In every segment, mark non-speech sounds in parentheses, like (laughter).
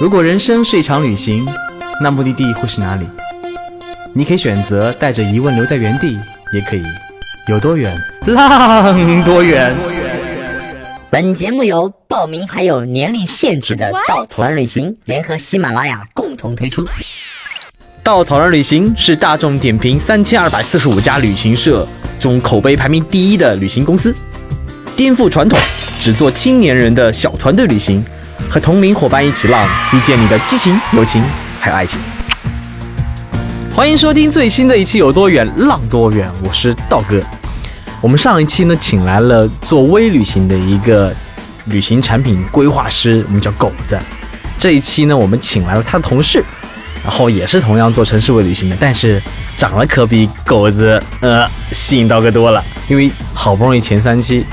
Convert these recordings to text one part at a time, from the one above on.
如果人生是一场旅行，那目的地会是哪里？你可以选择带着疑问留在原地，也可以有多远浪多远。本节目由报名还有年龄限制的稻草人旅行联合喜马拉雅共同推出。稻草人旅行是大众点评三千二百四十五家旅行社中口碑排名第一的旅行公司，颠覆传统，只做青年人的小团队旅行，和同龄伙伴一起浪，遇见你的激情、友情还有爱情。欢迎收听最新的一期《有多远浪多远》，我是道哥。我们上一期呢，请来了做微旅行的一个旅行产品规划师，我们叫狗子。这一期呢，我们请来了他的同事。然后也是同样做城市微旅行的，但是长得可比狗子呃吸引到个多了，因为好不容易前三期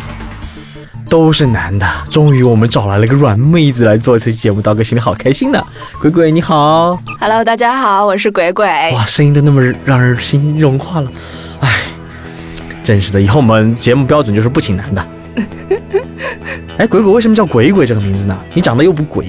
都是男的，终于我们找来了个软妹子来做一次节目，刀哥心里好开心呢。鬼鬼你好，Hello，大家好，我是鬼鬼。哇，声音都那么让人心融化了，哎，真是的，以后我们节目标准就是不请男的。(laughs) 哎，鬼鬼为什么叫鬼鬼这个名字呢？你长得又不鬼。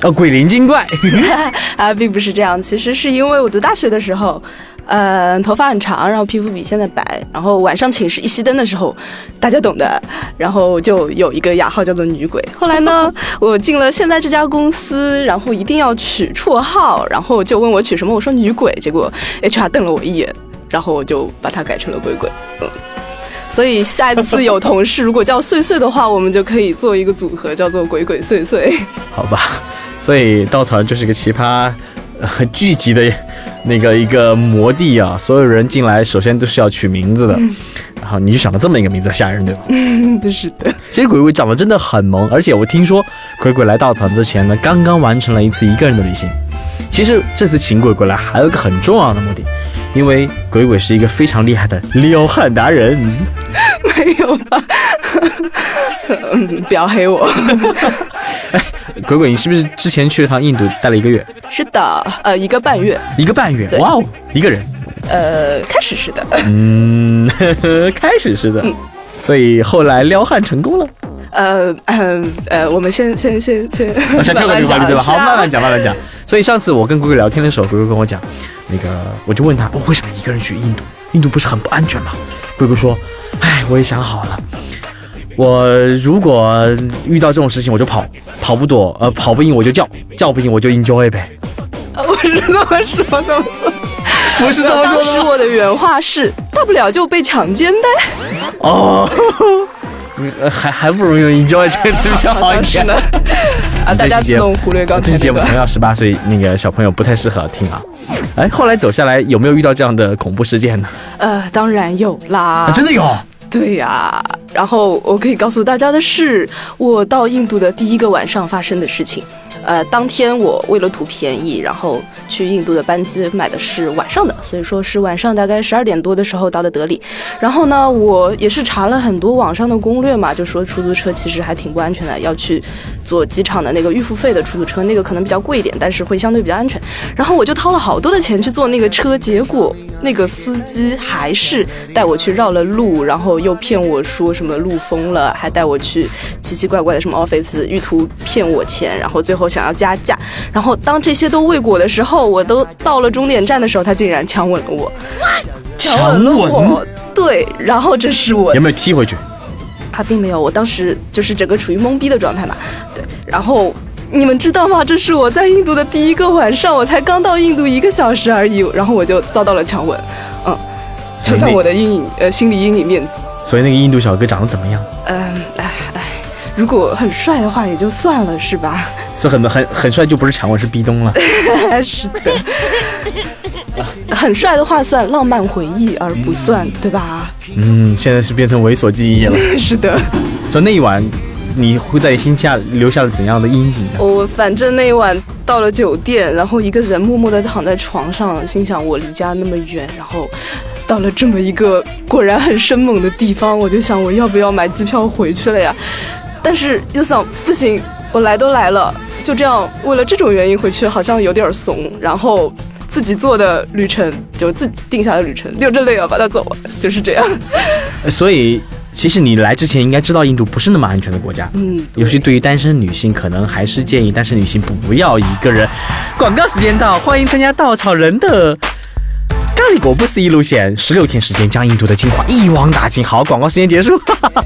哦，鬼灵精怪 (laughs) 啊，并不是这样。其实是因为我读大学的时候，呃，头发很长，然后皮肤比现在白，然后晚上寝室一熄灯的时候，大家懂的，然后就有一个雅号叫做女鬼。后来呢，(laughs) 我进了现在这家公司，然后一定要取绰号，然后就问我取什么，我说女鬼，结果 HR 瞪了我一眼，然后我就把它改成了鬼鬼。嗯，所以下一次有同事如果叫碎碎的话，我们就可以做一个组合，叫做鬼鬼碎碎。好吧。所以稻草人就是个奇葩，呃，聚集的那个一个魔地啊！所有人进来首先都是要取名字的，然后你就想到这么一个名字吓人对吧？(laughs) 是的。其实鬼鬼长得真的很萌，而且我听说鬼鬼来稻草人之前呢，刚刚完成了一次一个人的旅行。其实这次请鬼鬼来还有一个很重要的目的，因为鬼鬼是一个非常厉害的撩汉达人。没有吧？(laughs) 不要黑我。哎，鬼鬼，你是不是之前去了趟印度，待了一个月？是的，呃，一个半月。一个半月，哇哦，一个人。呃，开始是的。嗯，(laughs) 开始是的。所以后来撩汉成功了。呃，嗯，呃，我们先先先先先跳过这个话题对吧？好，慢慢讲，慢慢讲。所以上次我跟鬼鬼聊天的时候，鬼鬼跟我讲，那个我就问他，我为什么一个人去印度？印度不是很不安全吗？龟龟说，哎，我也想好了。我如果遇到这种事情，我就跑，跑不躲，呃，跑不赢我就叫，叫不赢我就 enjoy 呗。我是这么说的，不是这么说。当时我的原话是，大不了就被强奸呗。哦，还还不如用 enjoy 这个词比较好一点。(laughs) (laughs) 啊，大家自动忽略刚才。这期节目同样十八岁那个小朋友不太适合听啊。哎，后来走下来有没有遇到这样的恐怖事件呢？呃，当然有啦。真的有。对呀，然后我可以告诉大家的是，我到印度的第一个晚上发生的事情。呃，当天我为了图便宜，然后去印度的班机买的是晚上的，所以说是晚上大概十二点多的时候到的德里。然后呢，我也是查了很多网上的攻略嘛，就说出租车其实还挺不安全的，要去坐机场的那个预付费的出租车，那个可能比较贵一点，但是会相对比较安全。然后我就掏了好多的钱去坐那个车，结果那个司机还是带我去绕了路，然后又骗我说什么路封了，还带我去奇奇怪怪的什么 office，意图骗我钱，然后最后想。要加价，然后当这些都未果的时候，我都到了终点站的时候，他竟然强吻了我，强吻了我，对，然后这是我有没有踢回去？他并没有，我当时就是整个处于懵逼的状态嘛，对，然后你们知道吗？这是我在印度的第一个晚上，我才刚到印度一个小时而已，然后我就遭到了强吻，嗯，就算我的阴影，呃，心理阴影面子。所以那个印度小哥长得怎么样？嗯，哎哎，如果很帅的话也就算了，是吧？这很很很帅，就不是强吻，是壁咚了。(laughs) 是的，很帅的话算浪漫回忆，而不算，对吧？嗯，现在是变成猥琐记忆了。(laughs) 是的。就那一晚，你会在心下留下了怎样的阴影呢？我反正那一晚到了酒店，然后一个人默默地躺在床上，心想我离家那么远，然后到了这么一个果然很生猛的地方，我就想我要不要买机票回去了呀？但是又想不行，我来都来了。就这样，为了这种原因回去好像有点怂，然后自己做的旅程就自己定下的旅程，流着泪要把它走完，就是这样。(laughs) 所以其实你来之前应该知道印度不是那么安全的国家，嗯，尤其对于单身女性，可能还是建议单身女性不要一个人。广告时间到，欢迎参加稻草人的咖喱果不思议路线，十六天时间将印度的精华一网打尽。好，广告时间结束。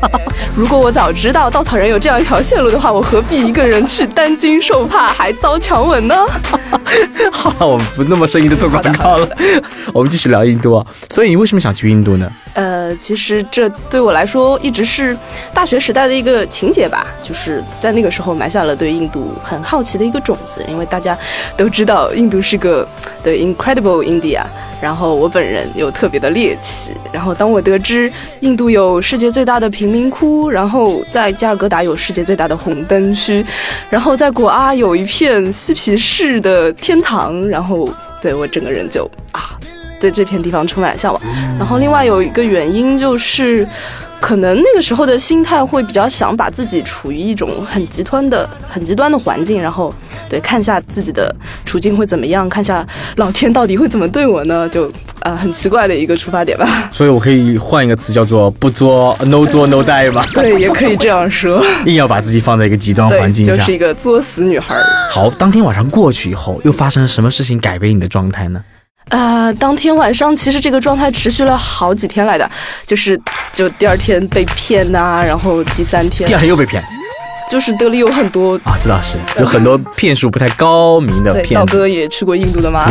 (laughs) 如果我早知道稻草人有这样一条线路的话，我何必一个人去担惊受怕，还遭强吻呢？(laughs) 好了，我们不那么生硬的做广告了，(laughs) 我们继续聊印度啊。所以你为什么想去印度呢？呃，其实这对我来说一直是大学时代的一个情节吧，就是在那个时候埋下了对印度很好奇的一个种子。因为大家都知道印度是个对 Incredible India，然后我本人又特别的猎奇，然后当我得知印度有世界最大的贫民窟，然后在加尔各答有世界最大的红灯区，然后在果阿有一片嬉皮士的天堂，然后对我整个人就啊。对这片地方充满向往，然后另外有一个原因就是，可能那个时候的心态会比较想把自己处于一种很极端的、很极端的环境，然后对看一下自己的处境会怎么样，看一下老天到底会怎么对我呢？就啊，很奇怪的一个出发点吧。所以我可以换一个词叫做“不作 no 作 no die” 吧？对，也可以这样说。(laughs) 硬要把自己放在一个极端环境下，就是一个作死女孩。好，当天晚上过去以后，又发生了什么事情改变你的状态呢？呃，当天晚上其实这个状态持续了好几天来的，就是就第二天被骗呐，然后第三天，第二天又被骗，就是德里有很多啊，这倒是有很多骗术不太高明的骗。道哥也去过印度的吗？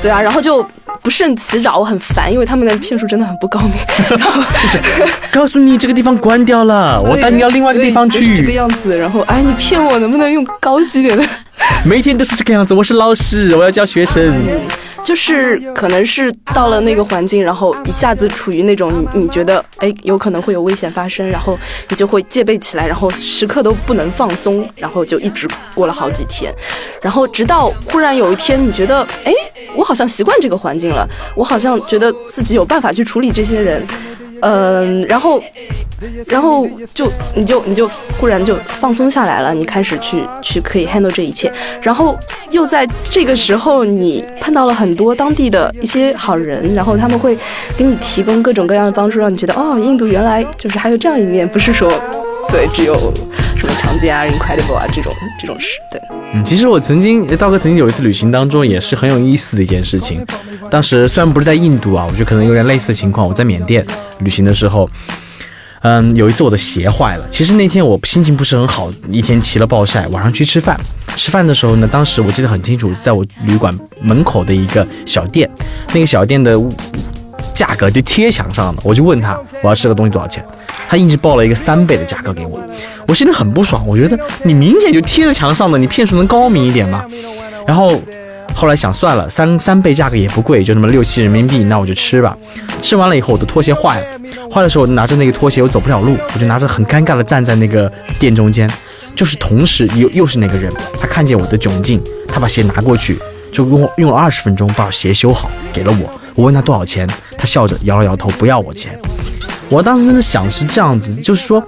对啊，然后就不胜其扰，我很烦，因为他们的骗术真的很不高明。(laughs) 然后就是告诉你这个地方关掉了，(laughs) 我带你到另外一个地方去，这个样子。然后哎，你骗我，能不能用高级点的？(laughs) 每天都是这个样子，我是老师，我要教学生。就是可能是到了那个环境，然后一下子处于那种你你觉得哎有可能会有危险发生，然后你就会戒备起来，然后时刻都不能放松，然后就一直过了好几天，然后直到忽然有一天你觉得哎我好像习惯这个环境了，我好像觉得自己有办法去处理这些人。嗯，然后，然后就你就你就忽然就放松下来了，你开始去去可以 handle 这一切，然后又在这个时候你碰到了很多当地的一些好人，然后他们会给你提供各种各样的帮助，让你觉得哦，印度原来就是还有这样一面，不是说对只有什么强奸啊、incredible 啊这种这种事，对。嗯，其实我曾经道哥曾经有一次旅行当中也是很有意思的一件事情。当时虽然不是在印度啊，我觉得可能有点类似的情况。我在缅甸旅行的时候，嗯，有一次我的鞋坏了。其实那天我心情不是很好，一天骑了暴晒。晚上去吃饭，吃饭的时候呢，当时我记得很清楚，在我旅馆门口的一个小店，那个小店的价格就贴墙上了。我就问他我要吃个东西多少钱，他硬是报了一个三倍的价格给我。我心里很不爽，我觉得你明显就贴在墙上的，你骗术能高明一点吗？然后。后来想算了，三三倍价格也不贵，就那么六七人民币，那我就吃吧。吃完了以后，我的拖鞋坏了，坏的时候我拿着那个拖鞋，我走不了路，我就拿着很尴尬的站在那个店中间。就是同时又又是那个人，他看见我的窘境，他把鞋拿过去，就用用了二十分钟把鞋修好，给了我。我问他多少钱，他笑着摇了摇头，不要我钱。我当时真的想是这样子，就是说。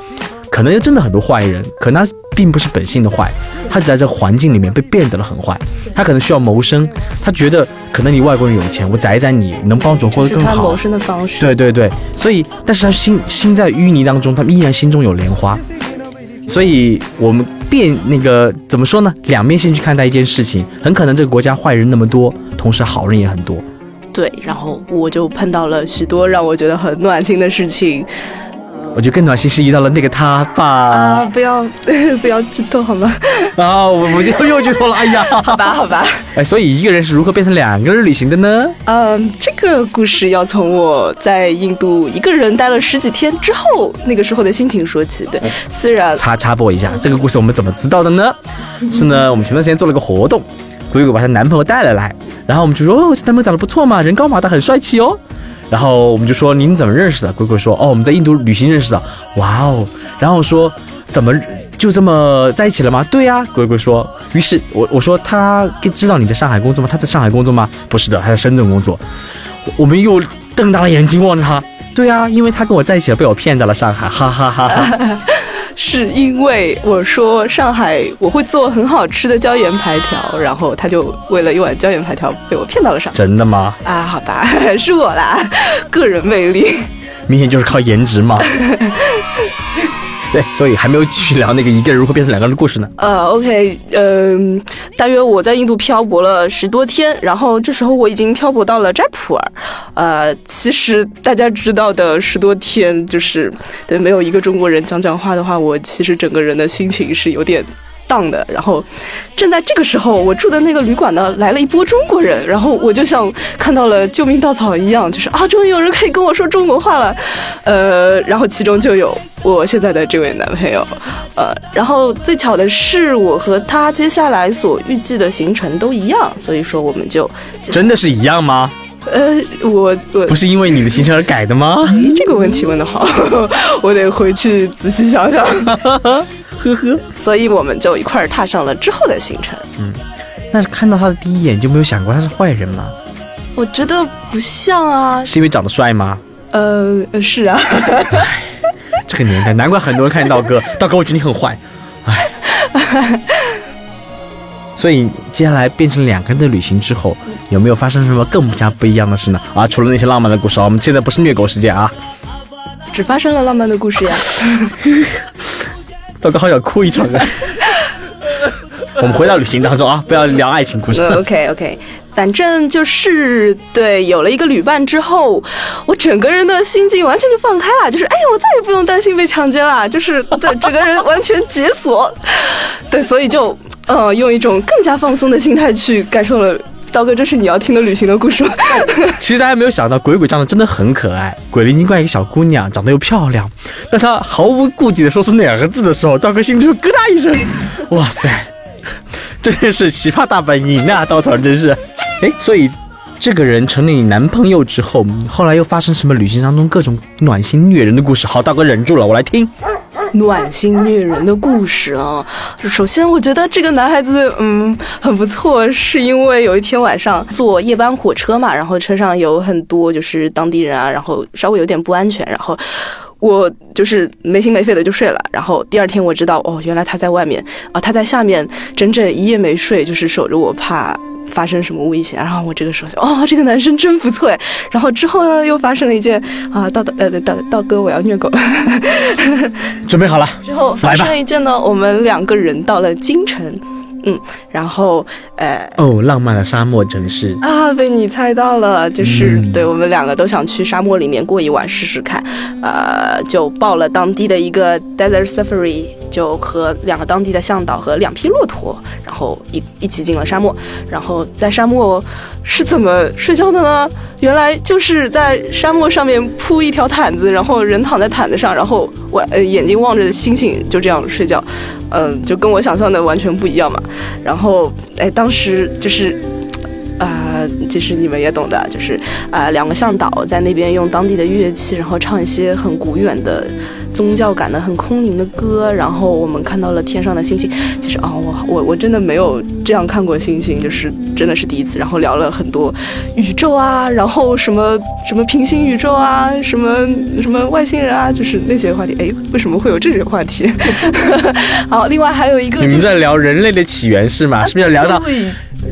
可能真的很多坏人，可能他并不是本性的坏，他只在这环境里面被变得了很坏。他可能需要谋生，他觉得可能你外国人有钱，我宰宰你能帮助我过得更好。谋生的方式。对对对，所以，但是他心心在淤泥当中，他依然心中有莲花。所以我们变那个怎么说呢？两面性去看待一件事情，很可能这个国家坏人那么多，同时好人也很多。对，然后我就碰到了许多让我觉得很暖心的事情。我就更暖心是遇到了那个他吧啊！不要 (laughs) 不要剧透好吗？啊，我我就又剧透了，哎呀，(laughs) 好吧好吧。哎，所以一个人是如何变成两个人旅行的呢？嗯，这个故事要从我在印度一个人待了十几天之后那个时候的心情说起。对，虽然插插播一下，这个故事我们怎么知道的呢？是呢，我们前段时间做了个活动，鬼鬼把她男朋友带了来，然后我们就说哦，这男朋友长得不错嘛，人高马大，很帅气哦。然后我们就说您怎么认识的？鬼鬼说哦，我们在印度旅行认识的。哇哦！然后说怎么就这么在一起了吗？对呀，鬼鬼说。于是我我说他知道你在上海工作吗？他在上海工作吗？不是的，他在深圳工作。我们又瞪大了眼睛望着他。对啊，因为他跟我在一起了，被我骗到了上海，哈哈哈哈。是因为我说上海我会做很好吃的椒盐排条，然后他就为了一碗椒盐排条被我骗到了上海。真的吗？啊，好吧，(laughs) 是我啦，个人魅力。明显就是靠颜值嘛。(laughs) 对，所以还没有继续聊那个一个人如何变成两个人的故事呢。呃，OK，嗯、大约我在印度漂泊了十多天，然后这时候我已经漂泊到了斋普尔。呃，其实大家知道的十多天，就是对没有一个中国人讲讲话的话，我其实整个人的心情是有点。荡的，然后正在这个时候，我住的那个旅馆呢，来了一波中国人，然后我就像看到了救命稻草一样，就是啊，终于有人可以跟我说中国话了，呃，然后其中就有我现在的这位男朋友，呃，然后最巧的是，我和他接下来所预计的行程都一样，所以说我们就，真的是一样吗？呃，我我不是因为你的行程而改的吗？(laughs) 这个问题问得好，(laughs) 我得回去仔细想想。(laughs) 呵呵，所以我们就一块儿踏上了之后的行程。嗯那看到他的第一眼就没有想过他是坏人吗？我觉得不像啊，是因为长得帅吗？呃，是啊，(laughs) 这个年代，难怪很多人看见 (laughs) 道哥，道哥我觉得你很坏，哎。所以接下来变成两个人的旅行之后，有没有发生什么更加不一样的事呢？啊，除了那些浪漫的故事啊，我们现在不是虐狗时间啊。只发生了浪漫的故事呀。(laughs) 道哥好想哭一场啊！(laughs) 我们回到旅行当中啊，不要聊爱情故事。嗯，OK OK，反正就是对，有了一个旅伴之后，我整个人的心境完全就放开了，就是哎呀，我再也不用担心被强奸了，就是对整个人完全解锁，对，所以就呃用一种更加放松的心态去感受了。刀哥，这是你要听的旅行的故事吗？(laughs) 其实大家没有想到，鬼鬼长得真的很可爱，鬼灵精怪一个小姑娘，长得又漂亮。在她毫无顾忌的说出那两个字的时候，刀哥心里就咯哒一声，哇塞，真的是奇葩大本营啊！稻草真是，哎，所以这个人成了你男朋友之后，后来又发生什么旅行当中各种暖心虐人的故事？好，刀哥忍住了，我来听。暖心虐人的故事啊！首先，我觉得这个男孩子嗯很不错，是因为有一天晚上坐夜班火车嘛，然后车上有很多就是当地人啊，然后稍微有点不安全，然后我就是没心没肺的就睡了。然后第二天我知道哦，原来他在外面啊，他在下面整整一夜没睡，就是守着我，怕发生什么危险。然后我这个时候就哦，这个男生真不错哎。然后之后呢，又发生了一件啊，道道呃道道哥，我要虐狗。(laughs) 准备好了，之后发生了一件呢，我们两个人到了京城，嗯，然后呃哦，浪漫的沙漠城市啊，被你猜到了，就是、对我们两个都想去沙漠里面过一晚试试看，呃，就报了当地的一个 desert safari，就和两个当地的向导和两匹骆驼，然后一一起进了沙漠，然后在沙漠是怎么睡觉的呢？原来就是在沙漠上面铺一条毯子，然后人躺在毯子上，然后我呃眼睛望着星星，就这样睡觉，嗯、就跟我想象的完全不一样嘛。然后哎，当时就是。啊、其实你们也懂的，就是啊、两个向导在那边用当地的乐器，然后唱一些很古远的宗教感的、很空灵的歌，然后我们看到了天上的星星。其实啊、我我我真的没有这样看过星星，就是真的是第一次。然后聊了很多宇宙啊，然后什么什么平行宇宙啊，什么什么外星人啊，就是那些话题。哎，为什么会有这些话题？好，另外还有一个你们在聊人类的起源是吗？是不是要聊到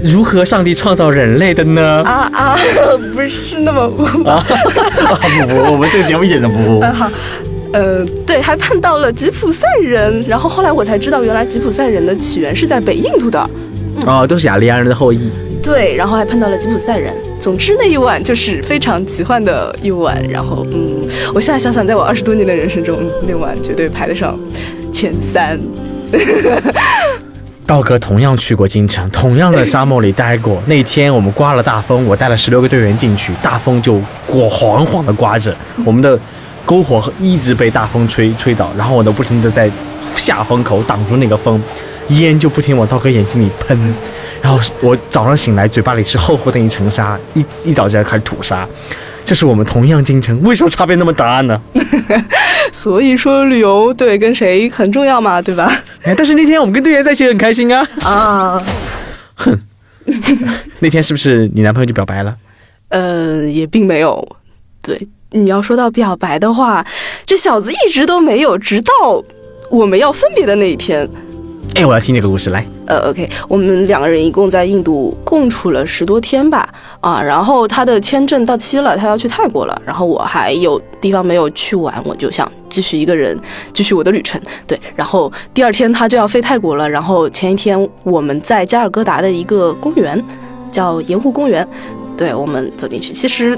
如何上帝创造人类的呢？啊啊，(laughs) 不是那么污啊不 (laughs) 不，我们这个节目一点都不污。(laughs) 好，呃，对，还碰到了吉普赛人，然后后来我才知道，原来吉普赛人的起源是在北印度的。哦，都是雅利安人的后裔。对，然后还碰到了吉普赛人。总之那一晚就是非常奇幻的一晚。然后，嗯，我现在想想，在我二十多年的人生中，那晚绝对排得上前三。道哥同样去过京城，同样在沙漠里待过。(laughs) 那天我们刮了大风，我带了十六个队员进去，大风就刮晃晃的刮着，我们的篝火一直被大风吹吹倒，然后我都不停的在下风口挡住那个风，烟就不停往道哥眼睛里喷。然后我早上醒来，嘴巴里是厚厚的一层沙，一一早就要开始吐沙。这是我们同样进城，为什么差别那么大呢？(laughs) 所以说，旅游对跟谁很重要嘛，对吧？哎，但是那天我们跟队员在一起很开心啊。啊，哼 (laughs) 那天是不是你男朋友就表白了？呃，也并没有。对，你要说到表白的话，这小子一直都没有，直到我们要分别的那一天。哎，我要听这个故事来。呃，OK，我们两个人一共在印度共处了十多天吧，啊，然后他的签证到期了，他要去泰国了，然后我还有地方没有去完，我就想继续一个人继续我的旅程。对，然后第二天他就要飞泰国了，然后前一天我们在加尔各答的一个公园，叫盐湖公园，对我们走进去，其实。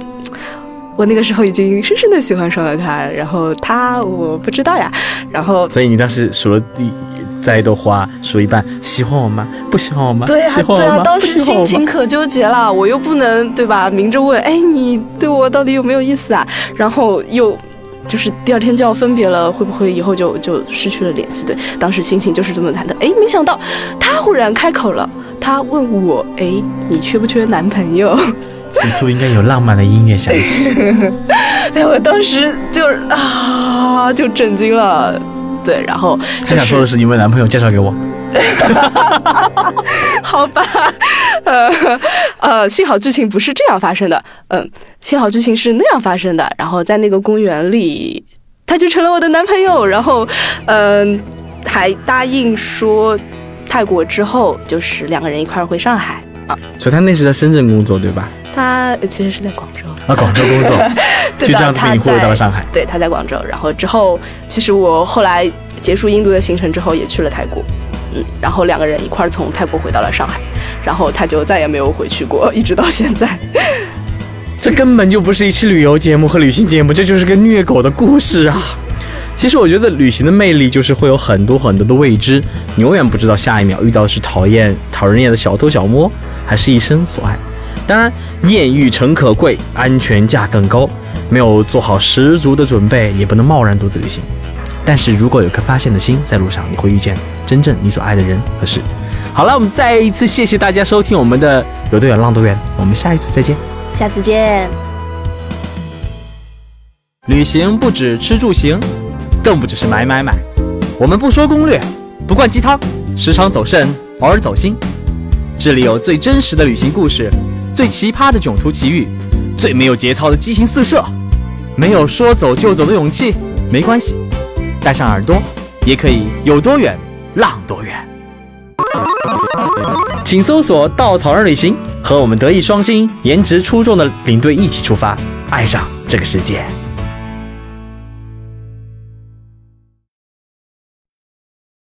我那个时候已经深深的喜欢上了他，然后他我不知道呀，然后所以你当时数了摘一朵花，数一半，喜欢我吗？不喜欢我吗？对呀，对啊，当时心情可纠结了，我又不能对吧，明着问，哎，你对我到底有没有意思啊？然后又就是第二天就要分别了，会不会以后就就失去了联系？对，当时心情就是这么忐忑。哎，没想到他忽然开口了，他问我，哎，你缺不缺男朋友？(laughs) 此处应该有浪漫的音乐响起。(laughs) 哎，我当时就啊，就震惊了。对，然后他想说的是，你们男朋友介绍给我。(laughs) 好吧，(laughs) 呃呃，幸好剧情不是这样发生的。嗯，幸好剧情是那样发生的。然后在那个公园里，他就成了我的男朋友。然后，嗯，还答应说，泰国之后就是两个人一块儿回上海啊。所以他那时在深圳工作，对吧？他其实是在广州啊，广州工作，就这样子被忽悠到了上海。对，他在广州，然后之后，其实我后来结束印度的行程之后，也去了泰国，然后两个人一块儿从泰国回到了上海，然后他就再也没有回去过，(laughs) 一直到现在。这根本就不是一期旅游节目和旅行节目，这就是个虐狗的故事啊！其实我觉得旅行的魅力就是会有很多很多的未知，你永远不知道下一秒遇到的是讨厌、讨人厌的小偷小摸，还是一生所爱。当然，艳遇诚可贵，安全价更高。没有做好十足的准备，也不能贸然独自旅行。但是如果有颗发现的心，在路上你会遇见真正你所爱的人和事。好了，我们再一次谢谢大家收听我们的有多远浪多远，我们下一次再见，下次见。旅行不止吃住行，更不只是买买买。我们不说攻略，不灌鸡汤，时常走肾，偶尔走心。这里有最真实的旅行故事。最奇葩的囧途奇遇，最没有节操的激情四射，没有说走就走的勇气，没关系，带上耳朵，也可以有多远浪多远。请搜索“稻草人旅行”，和我们德艺双馨、颜值出众的领队一起出发，爱上这个世界。